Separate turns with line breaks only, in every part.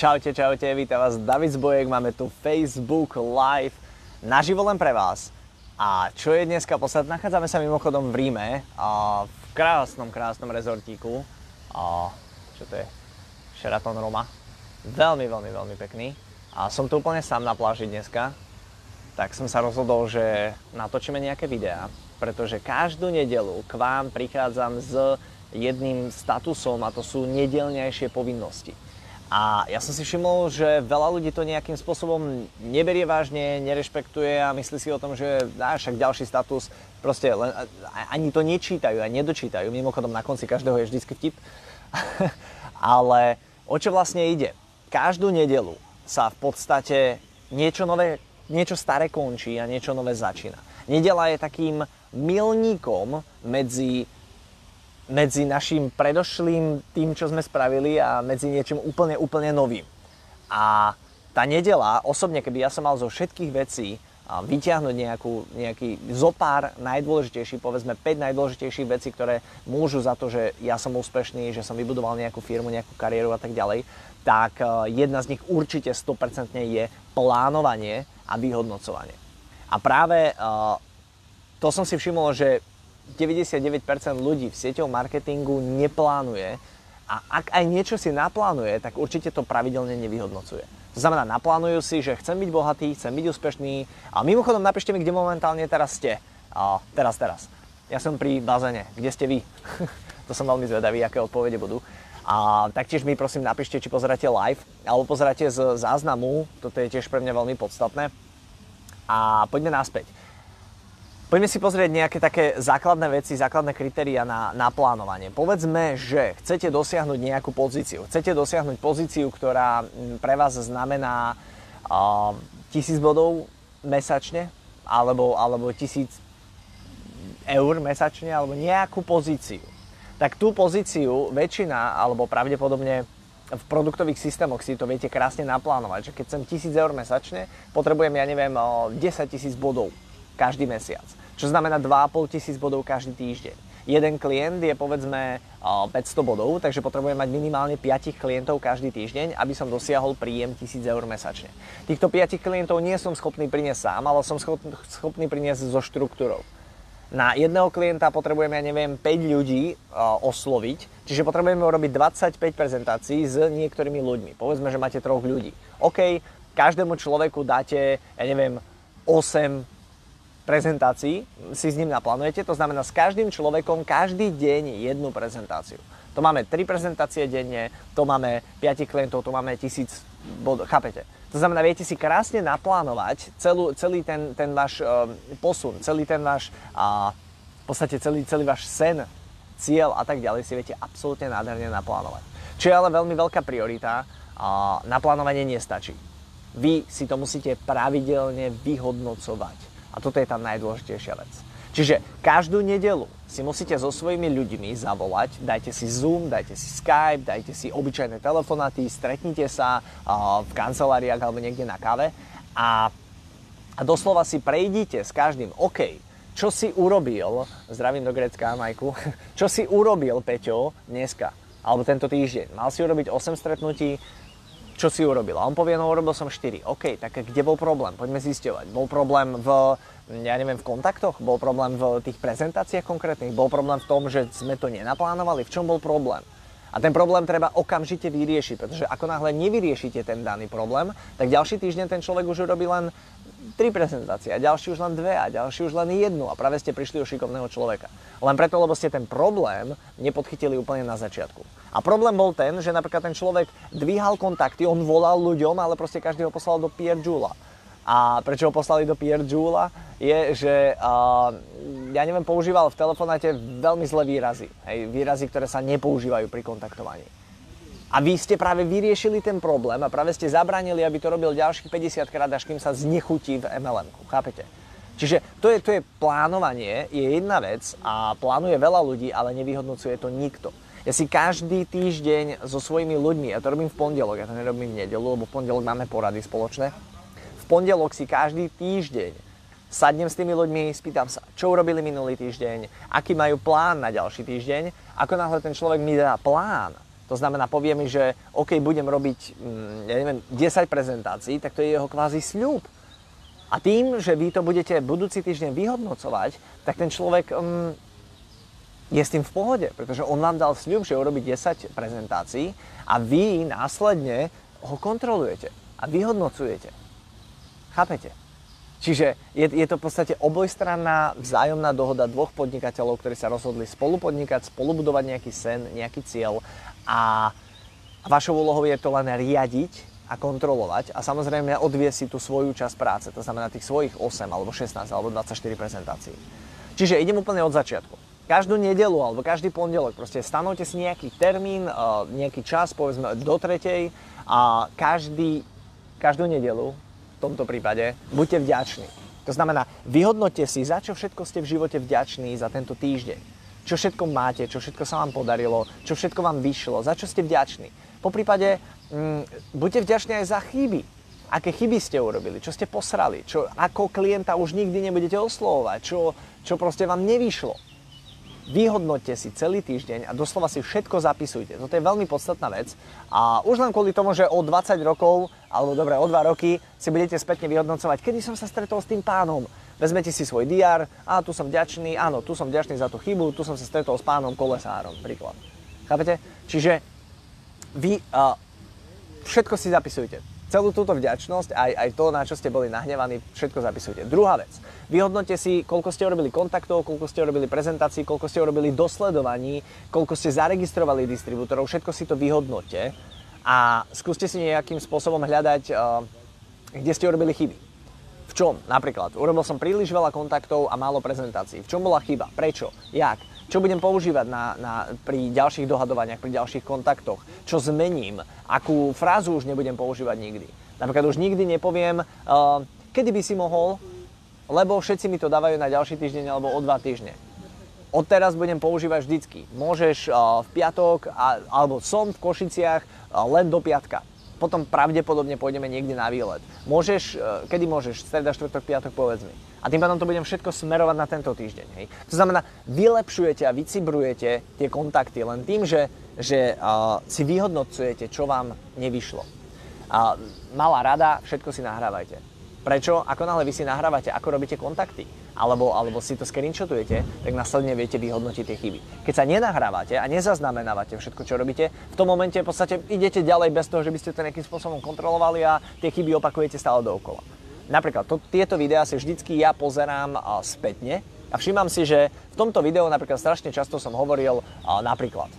Čaute, čaute, vítam vás David Zbojek, máme tu Facebook Live naživo len pre vás. A čo je dneska posled? Nachádzame sa mimochodom v Ríme, a v krásnom, krásnom rezortíku. A čo to je? Sheraton Roma. Veľmi, veľmi, veľmi pekný. A som tu úplne sám na pláži dneska, tak som sa rozhodol, že natočíme nejaké videá, pretože každú nedelu k vám prichádzam s jedným statusom a to sú nedelnejšie povinnosti. A ja som si všimol, že veľa ľudí to nejakým spôsobom neberie vážne, nerešpektuje a myslí si o tom, že á, však ďalší status, proste len, ani to nečítajú a nedočítajú. Mimochodom na konci každého je vždycky vtip. Ale o čo vlastne ide? Každú nedelu sa v podstate niečo nové, niečo staré končí a niečo nové začína. Nedela je takým milníkom medzi medzi našim predošlým tým, čo sme spravili a medzi niečím úplne, úplne novým. A tá nedela, osobne, keby ja som mal zo všetkých vecí vyťahnuť nejakú, nejaký zopár najdôležitejší, povedzme 5 najdôležitejších vecí, ktoré môžu za to, že ja som úspešný, že som vybudoval nejakú firmu, nejakú kariéru a tak ďalej, tak e, jedna z nich určite 100% je plánovanie a vyhodnocovanie. A práve e, to som si všimol, že 99% ľudí v sieťovom marketingu neplánuje a ak aj niečo si naplánuje, tak určite to pravidelne nevyhodnocuje. To znamená, naplánujú si, že chcem byť bohatý, chcem byť úspešný a mimochodom napíšte mi, kde momentálne teraz ste. A teraz, teraz. Ja som pri bazéne. Kde ste vy? to som veľmi zvedavý, aké odpovede budú. A taktiež mi prosím napíšte, či pozeráte live alebo pozeráte z záznamu, toto je tiež pre mňa veľmi podstatné. A poďme naspäť. Poďme si pozrieť nejaké také základné veci, základné kritéria na, na plánovanie. Povedzme, že chcete dosiahnuť nejakú pozíciu. Chcete dosiahnuť pozíciu, ktorá mm, pre vás znamená uh, tisíc bodov mesačne, alebo, alebo tisíc eur mesačne, alebo nejakú pozíciu. Tak tú pozíciu väčšina, alebo pravdepodobne v produktových systémoch si to viete krásne naplánovať, že keď chcem tisíc eur mesačne, potrebujem, ja neviem, 10 tisíc bodov každý mesiac čo znamená 2,5 tisíc bodov každý týždeň. Jeden klient je povedzme 500 bodov, takže potrebujem mať minimálne 5 klientov každý týždeň, aby som dosiahol príjem 1000 eur mesačne. Týchto 5 klientov nie som schopný priniesť sám, ale som schopný priniesť so štruktúrou. Na jedného klienta potrebujeme, ja neviem, 5 ľudí osloviť, čiže potrebujeme urobiť 25 prezentácií s niektorými ľuďmi. Povedzme, že máte troch ľudí. OK, každému človeku dáte, ja neviem, 8 prezentácií si s ním naplánujete, to znamená s každým človekom každý deň jednu prezentáciu. To máme 3 prezentácie denne, to máme 5 klientov, to máme 1000 bodov, chápete? To znamená, viete si krásne naplánovať celú, celý ten, ten váš uh, posun, celý ten váš, uh, v podstate celý, celý váš sen, cieľ a tak ďalej si viete absolútne nádherne naplánovať. Čo je ale veľmi veľká priorita, uh, naplánovanie nestačí. Vy si to musíte pravidelne vyhodnocovať. A toto je tá najdôležitejšia vec. Čiže každú nedelu si musíte so svojimi ľuďmi zavolať, dajte si Zoom, dajte si Skype, dajte si obyčajné telefonáty, stretnite sa v kanceláriách alebo niekde na kave a, a doslova si prejdite s každým, OK, čo si urobil, zdravím do Grecka, Majku, čo si urobil, Peťo, dneska, alebo tento týždeň. Mal si urobiť 8 stretnutí, čo si urobil? A on povie, no urobil som 4. OK, tak kde bol problém? Poďme zisťovať. Bol problém v, ja neviem, v kontaktoch? Bol problém v tých prezentáciách konkrétnych? Bol problém v tom, že sme to nenaplánovali? V čom bol problém? A ten problém treba okamžite vyriešiť, pretože ako náhle nevyriešite ten daný problém, tak ďalší týždeň ten človek už urobí len tri prezentácie a ďalší už len dve a ďalší už len jednu a práve ste prišli o šikovného človeka. Len preto, lebo ste ten problém nepodchytili úplne na začiatku. A problém bol ten, že napríklad ten človek dvíhal kontakty, on volal ľuďom, ale proste každý ho poslal do Pierre Jula. A prečo ho poslali do Pierre Jula, je, že uh, ja neviem, používal v telefonáte veľmi zlé výrazy. Hej, výrazy, ktoré sa nepoužívajú pri kontaktovaní. A vy ste práve vyriešili ten problém a práve ste zabranili, aby to robil ďalších 50 krát, až kým sa znechutí v MLM. Chápete? Čiže to je, to je plánovanie, je jedna vec a plánuje veľa ľudí, ale nevyhodnocuje to nikto. Ja si každý týždeň so svojimi ľuďmi, ja to robím v pondelok, ja to nerobím v nedelu, lebo v pondelok máme porady spoločné. V pondelok si každý týždeň sadnem s tými ľuďmi, spýtam sa, čo urobili minulý týždeň, aký majú plán na ďalší týždeň. Ako náhle ten človek mi dá plán, To znamená, povie mi, že OK, budem robiť, mm, ja neviem, 10 prezentácií, tak to je jeho kvázi sľub. A tým, že vy to budete budúci týždeň vyhodnocovať, tak ten človek um, je s tým v pohode, pretože on vám dal sľub, že urobí 10 prezentácií a vy následne ho kontrolujete a vyhodnocujete. Chápete? Čiže je, je to v podstate obojstranná vzájomná dohoda dvoch podnikateľov, ktorí sa rozhodli spolupodnikať, spolubudovať nejaký sen, nejaký cieľ a vašou úlohou je to len riadiť a kontrolovať a samozrejme odvie si tú svoju časť práce, to znamená tých svojich 8 alebo 16 alebo 24 prezentácií. Čiže idem úplne od začiatku. Každú nedelu alebo každý pondelok proste stanovte si nejaký termín, eh, nejaký čas, povedzme do tretej a každý, každú nedelu v tomto prípade, buďte vďační. To znamená, vyhodnote si, za čo všetko ste v živote vďační za tento týždeň. Čo všetko máte, čo všetko sa vám podarilo, čo všetko vám vyšlo, za čo ste vďační. Po prípade, mm, buďte vďační aj za chyby. Aké chyby ste urobili, čo ste posrali, čo ako klienta už nikdy nebudete oslovovať, čo, čo proste vám nevyšlo vyhodnoťte si celý týždeň a doslova si všetko zapisujte. Toto je veľmi podstatná vec a už len kvôli tomu, že o 20 rokov, alebo dobre o 2 roky si budete spätne vyhodnocovať, kedy som sa stretol s tým pánom. Vezmete si svoj diár, a tu som vďačný, áno, tu som vďačný za tú chybu, tu som sa stretol s pánom kolesárom, príklad. Chápete? Čiže vy uh, všetko si zapisujte celú túto vďačnosť, aj, aj to, na čo ste boli nahnevaní, všetko zapisujte. Druhá vec. Vyhodnote si, koľko ste urobili kontaktov, koľko ste urobili prezentácií, koľko ste urobili dosledovaní, koľko ste zaregistrovali distribútorov, všetko si to vyhodnote a skúste si nejakým spôsobom hľadať, kde ste urobili chyby. V čom? Napríklad, urobil som príliš veľa kontaktov a málo prezentácií. V čom bola chyba? Prečo? Jak? Čo budem používať na, na, pri ďalších dohadovaniach, pri ďalších kontaktoch, čo zmením, akú frázu už nebudem používať nikdy. Napríklad už nikdy nepoviem, uh, kedy by si mohol, lebo všetci mi to dávajú na ďalší týždeň alebo o dva týždne. Odteraz budem používať vždycky. Môžeš uh, v piatok, a, alebo som v Košiciach uh, len do piatka potom pravdepodobne pôjdeme niekde na výlet. Môžeš, e, kedy môžeš? Streda, štvrtok, piatok, povedz mi. A tým pádom to budem všetko smerovať na tento týždeň. Hej. To znamená, vylepšujete a vycibrujete tie kontakty len tým, že, že uh, si vyhodnocujete, čo vám nevyšlo. Uh, malá rada, všetko si nahrávajte. Prečo? Ako náhle vy si nahrávate, ako robíte kontakty, alebo, alebo si to screenshotujete, tak následne viete vyhodnotiť tie chyby. Keď sa nenahrávate a nezaznamenávate všetko, čo robíte, v tom momente v podstate idete ďalej bez toho, že by ste to nejakým spôsobom kontrolovali a tie chyby opakujete stále dookola. Napríklad to, tieto videá si vždycky ja pozerám a, spätne a všímam si, že v tomto videu napríklad strašne často som hovoril a, napríklad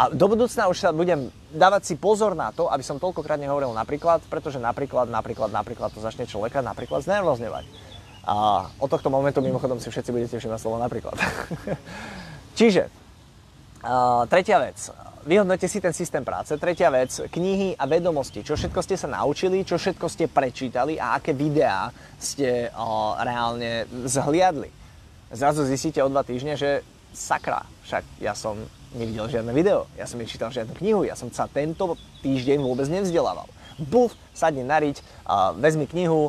a do budúcna už sa budem dávať si pozor na to, aby som toľkokrát nehovoril napríklad, pretože napríklad, napríklad, napríklad to začne človeka napríklad znervozňovať. A od tohto momentu mimochodom si všetci budete všimať slovo napríklad. Čiže, tretia vec. Vyhodnote si ten systém práce. Tretia vec, knihy a vedomosti. Čo všetko ste sa naučili, čo všetko ste prečítali a aké videá ste uh, reálne zhliadli. Zrazu zistíte o dva týždne, že sakra, však ja som nevidel žiadne video, ja som nečítal žiadnu knihu, ja som sa tento týždeň vôbec nevzdelával buf, sadni nariť, uh, vezmi knihu,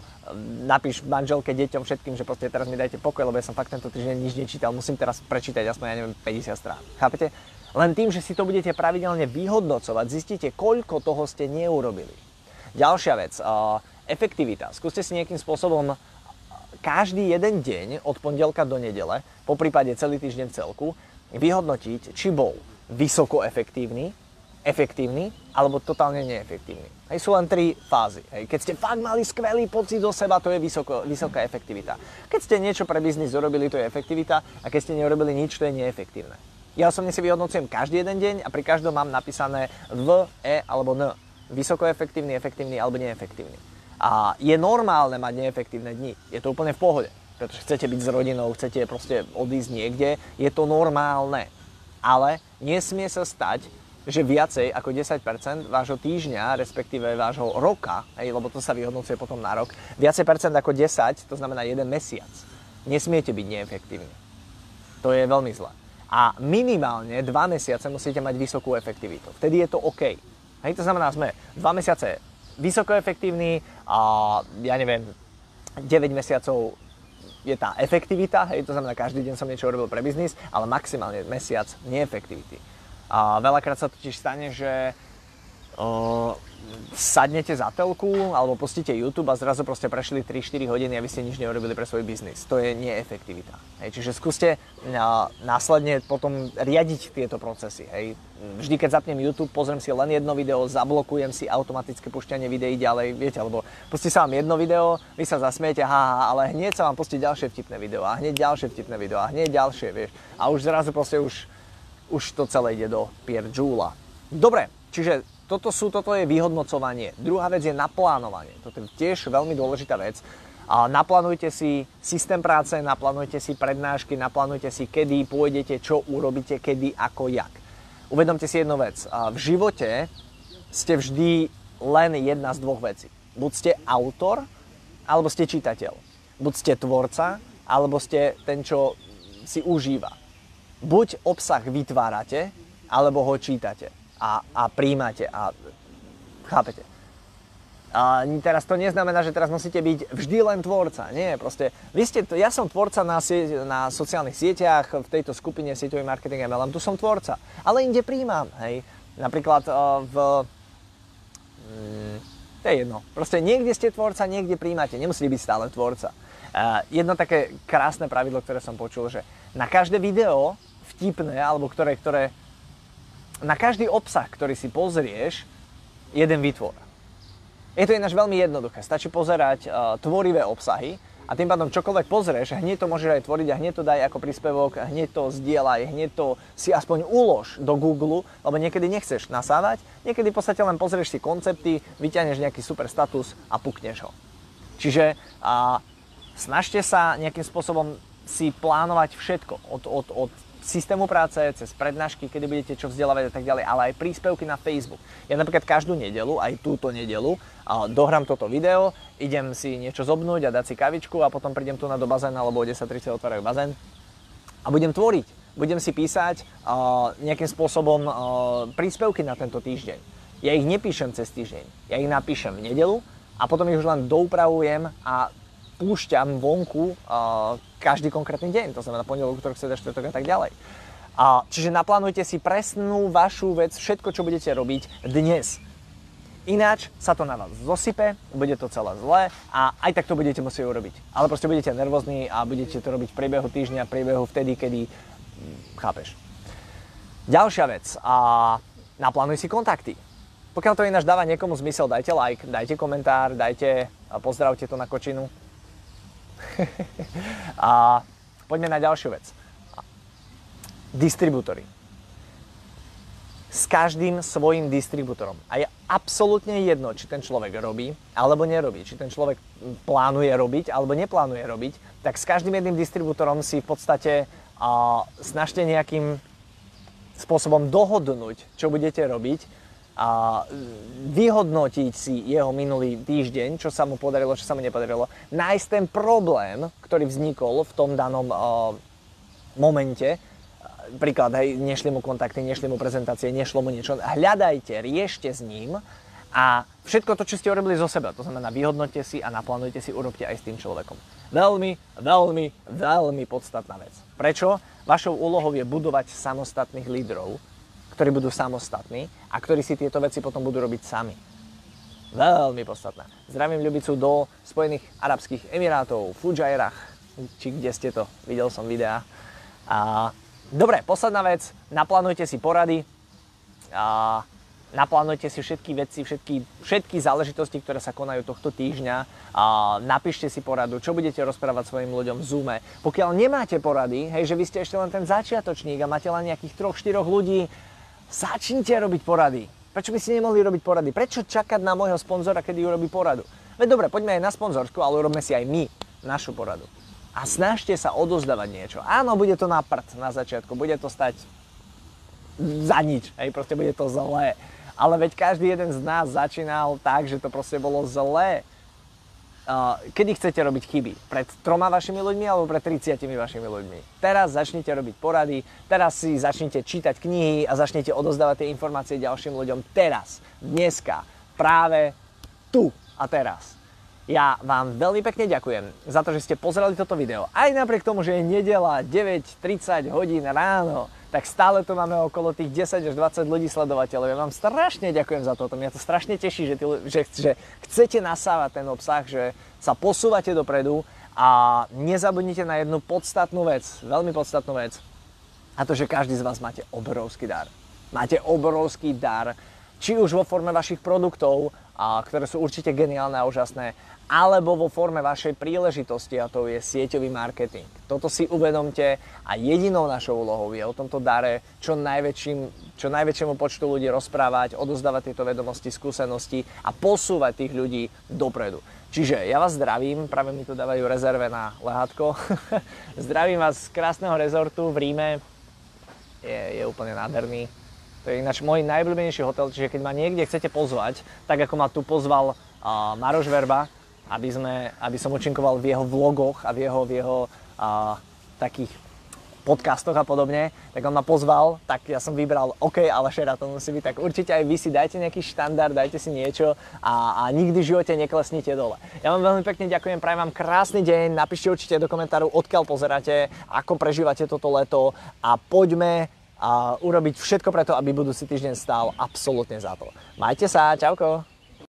napíš manželke, deťom, všetkým, že proste teraz mi dajte pokoj, lebo ja som fakt tento týždeň nič nečítal, musím teraz prečítať aspoň, ja neviem, 50 strán. Chápete? Len tým, že si to budete pravidelne vyhodnocovať, zistíte, koľko toho ste neurobili. Ďalšia vec, efektivita. Skúste si nejakým spôsobom každý jeden deň od pondelka do nedele, po prípade celý týždeň celku, vyhodnotiť, či bol vysoko efektívny, efektívny alebo totálne neefektívny. Hej, sú len tri fázy. Hej. Keď ste fakt mali skvelý pocit do seba, to je vysoko, vysoká efektivita. Keď ste niečo pre biznis urobili, to je efektivita a keď ste neurobili nič, to je neefektívne. Ja osobne si vyhodnocujem každý jeden deň a pri každom mám napísané V, E alebo N. Vysoko efektívny, efektívny alebo neefektívny. A je normálne mať neefektívne dni. Je to úplne v pohode. Pretože chcete byť s rodinou, chcete proste odísť niekde, je to normálne. Ale nesmie sa stať, že viacej ako 10% vášho týždňa, respektíve vášho roka, hej, lebo to sa vyhodnocuje potom na rok, viacej percent ako 10, to znamená jeden mesiac, nesmiete byť neefektívni. To je veľmi zlé. A minimálne 2 mesiace musíte mať vysokú efektivitu. Vtedy je to OK. Hej, to znamená, sme 2 mesiace vysoko efektívni a ja neviem, 9 mesiacov je tá efektivita, hej, to znamená, každý deň som niečo urobil pre biznis, ale maximálne mesiac neefektivity. A veľakrát sa totiž stane, že o, sadnete za telku alebo pustíte YouTube a zrazu proste prešli 3-4 hodiny a vy ste nič neurobili pre svoj biznis. To je neefektivita. Hej. Čiže skúste a, následne potom riadiť tieto procesy. Hej. Vždy, keď zapnem YouTube, pozriem si len jedno video, zablokujem si automatické pušťanie videí ďalej, viete, alebo pustí sa vám jedno video, vy sa zasmiete, ha, ale hneď sa vám pustí ďalšie vtipné video a hneď ďalšie vtipné video a hneď ďalšie, vieš. A už zrazu proste už, už to celé ide do Pierre Jula. Dobre, čiže toto, sú, toto je vyhodnocovanie. Druhá vec je naplánovanie. Toto je tiež veľmi dôležitá vec. A naplánujte si systém práce, naplánujte si prednášky, naplánujte si, kedy pôjdete, čo urobíte, kedy, ako, jak. Uvedomte si jednu vec. V živote ste vždy len jedna z dvoch vecí. Buď ste autor, alebo ste čitateľ. Buď ste tvorca, alebo ste ten, čo si užíva. Buď obsah vytvárate, alebo ho čítate a, a príjmate a chápete. A teraz to neznamená, že teraz musíte byť vždy len tvorca. Nie, proste, vy ste, ja som tvorca na, na sociálnych sieťach, v tejto skupine sieťový marketing MLM, tu som tvorca. Ale inde príjmam, hej. Napríklad uh, v... Mm, to je jedno. Proste niekde ste tvorca, niekde príjmate. Nemusíte byť stále tvorca. Uh, jedno také krásne pravidlo, ktoré som počul, že na každé video vtipné, alebo ktoré, ktoré na každý obsah, ktorý si pozrieš, jeden vytvor. Je to ináč veľmi jednoduché. Stačí pozerať uh, tvorivé obsahy a tým pádom čokoľvek pozrieš, hneď to môžeš aj tvoriť a hneď to daj ako príspevok, hneď to zdieľaj, hneď to si aspoň ulož do Google, lebo niekedy nechceš nasávať, niekedy v podstate len pozrieš si koncepty, vyťahneš nejaký super status a pukneš ho. Čiže uh, snažte sa nejakým spôsobom si plánovať všetko od, od, od systému práce, cez prednášky, kedy budete čo vzdelávať a tak ďalej, ale aj príspevky na Facebook. Ja napríklad každú nedelu, aj túto nedelu, dohrám toto video, idem si niečo zobnúť a dať si kavičku a potom prídem tu na do bazéna, lebo o 10.30 otvárajú bazén a budem tvoriť. Budem si písať nejakým spôsobom uh, príspevky na tento týždeň. Ja ich nepíšem cez týždeň, ja ich napíšem v nedelu a potom ich už len doupravujem a púšťam vonku uh, každý konkrétny deň, to znamená pondelok, útorok, streda, štvrtok a tak ďalej. A, čiže naplánujte si presnú vašu vec, všetko, čo budete robiť dnes. Ináč sa to na vás zosype, bude to celé zlé a aj tak to budete musieť urobiť. Ale proste budete nervózni a budete to robiť v priebehu týždňa, v priebehu vtedy, kedy hm, chápeš. Ďalšia vec. A naplánuj si kontakty. Pokiaľ to ináč dáva niekomu zmysel, dajte like, dajte komentár, dajte, pozdravte to na kočinu a poďme na ďalšiu vec. Distribútory. S každým svojim distribútorom. A je absolútne jedno, či ten človek robí alebo nerobí, či ten človek plánuje robiť alebo neplánuje robiť, tak s každým jedným distribútorom si v podstate a, snažte nejakým spôsobom dohodnúť, čo budete robiť a vyhodnotiť si jeho minulý týždeň, čo sa mu podarilo, čo sa mu nepodarilo, nájsť ten problém, ktorý vznikol v tom danom uh, momente, príklad, hej, nešli mu kontakty, nešli mu prezentácie, nešlo mu niečo, hľadajte, riešte s ním a všetko to, čo ste urobili zo seba, to znamená vyhodnote si a naplánujte si, urobte aj s tým človekom. Veľmi, veľmi, veľmi podstatná vec. Prečo? Vašou úlohou je budovať samostatných lídrov, ktorí budú samostatní a ktorí si tieto veci potom budú robiť sami. Veľmi podstatná. Zdravím ľubicu do Spojených Arabských Emirátov, Fujairach, či kde ste to, videl som videá. A, dobre, posledná vec, naplánujte si porady, a, naplánujte si všetky veci, všetky, všetky záležitosti, ktoré sa konajú tohto týždňa, a, napíšte si poradu, čo budete rozprávať svojim ľuďom v Zoome. Pokiaľ nemáte porady, hej, že vy ste ešte len ten začiatočník a máte len nejakých troch, štyroch ľudí, Začnite robiť porady. Prečo by ste nemohli robiť porady? Prečo čakať na môjho sponzora, kedy urobí poradu? Veď dobre, poďme aj na sponzorsku, ale urobme si aj my našu poradu. A snažte sa odozdávať niečo. Áno, bude to na prd na začiatku, bude to stať za nič, hej, proste bude to zlé. Ale veď každý jeden z nás začínal tak, že to proste bolo zlé kedy chcete robiť chyby? Pred troma vašimi ľuďmi alebo pred 30 vašimi ľuďmi? Teraz začnite robiť porady, teraz si začnite čítať knihy a začnete odozdávať tie informácie ďalším ľuďom teraz, dneska, práve tu a teraz. Ja vám veľmi pekne ďakujem za to, že ste pozerali toto video. Aj napriek tomu, že je nedela 9.30 hodín ráno, tak stále tu máme okolo tých 10 až 20 ľudí sledovateľov. Ja vám strašne ďakujem za toto. Mňa to strašne teší, že, ty, že, že chcete nasávať ten obsah, že sa posúvate dopredu a nezabudnite na jednu podstatnú vec, veľmi podstatnú vec. A to, že každý z vás máte obrovský dar. Máte obrovský dar, či už vo forme vašich produktov, a, ktoré sú určite geniálne a úžasné, alebo vo forme vašej príležitosti a to je sieťový marketing. Toto si uvedomte a jedinou našou úlohou je o tomto dare čo, najväčším, čo najväčšiemu počtu ľudí rozprávať, odozdávať tieto vedomosti, skúsenosti a posúvať tých ľudí dopredu. Čiže ja vás zdravím, práve mi tu dávajú rezerve na lehátko. zdravím vás z krásneho rezortu v Ríme. Je, je úplne nádherný. To je ináč môj najobľúbenejší hotel, čiže keď ma niekde chcete pozvať, tak ako ma tu pozval uh, Maroš Verba, aby, sme, aby som účinkoval v jeho vlogoch a v jeho, v jeho a, takých podcastoch a podobne, tak on ma pozval, tak ja som vybral OK, ale Sheraton musí byť, tak určite aj vy si dajte nejaký štandard, dajte si niečo a, a nikdy v živote neklesnite dole. Ja vám veľmi pekne ďakujem, prajem vám krásny deň, napíšte určite do komentárov, odkiaľ pozeráte, ako prežívate toto leto a poďme a urobiť všetko preto, aby budúci týždeň stál absolútne za to. Majte sa, čauko!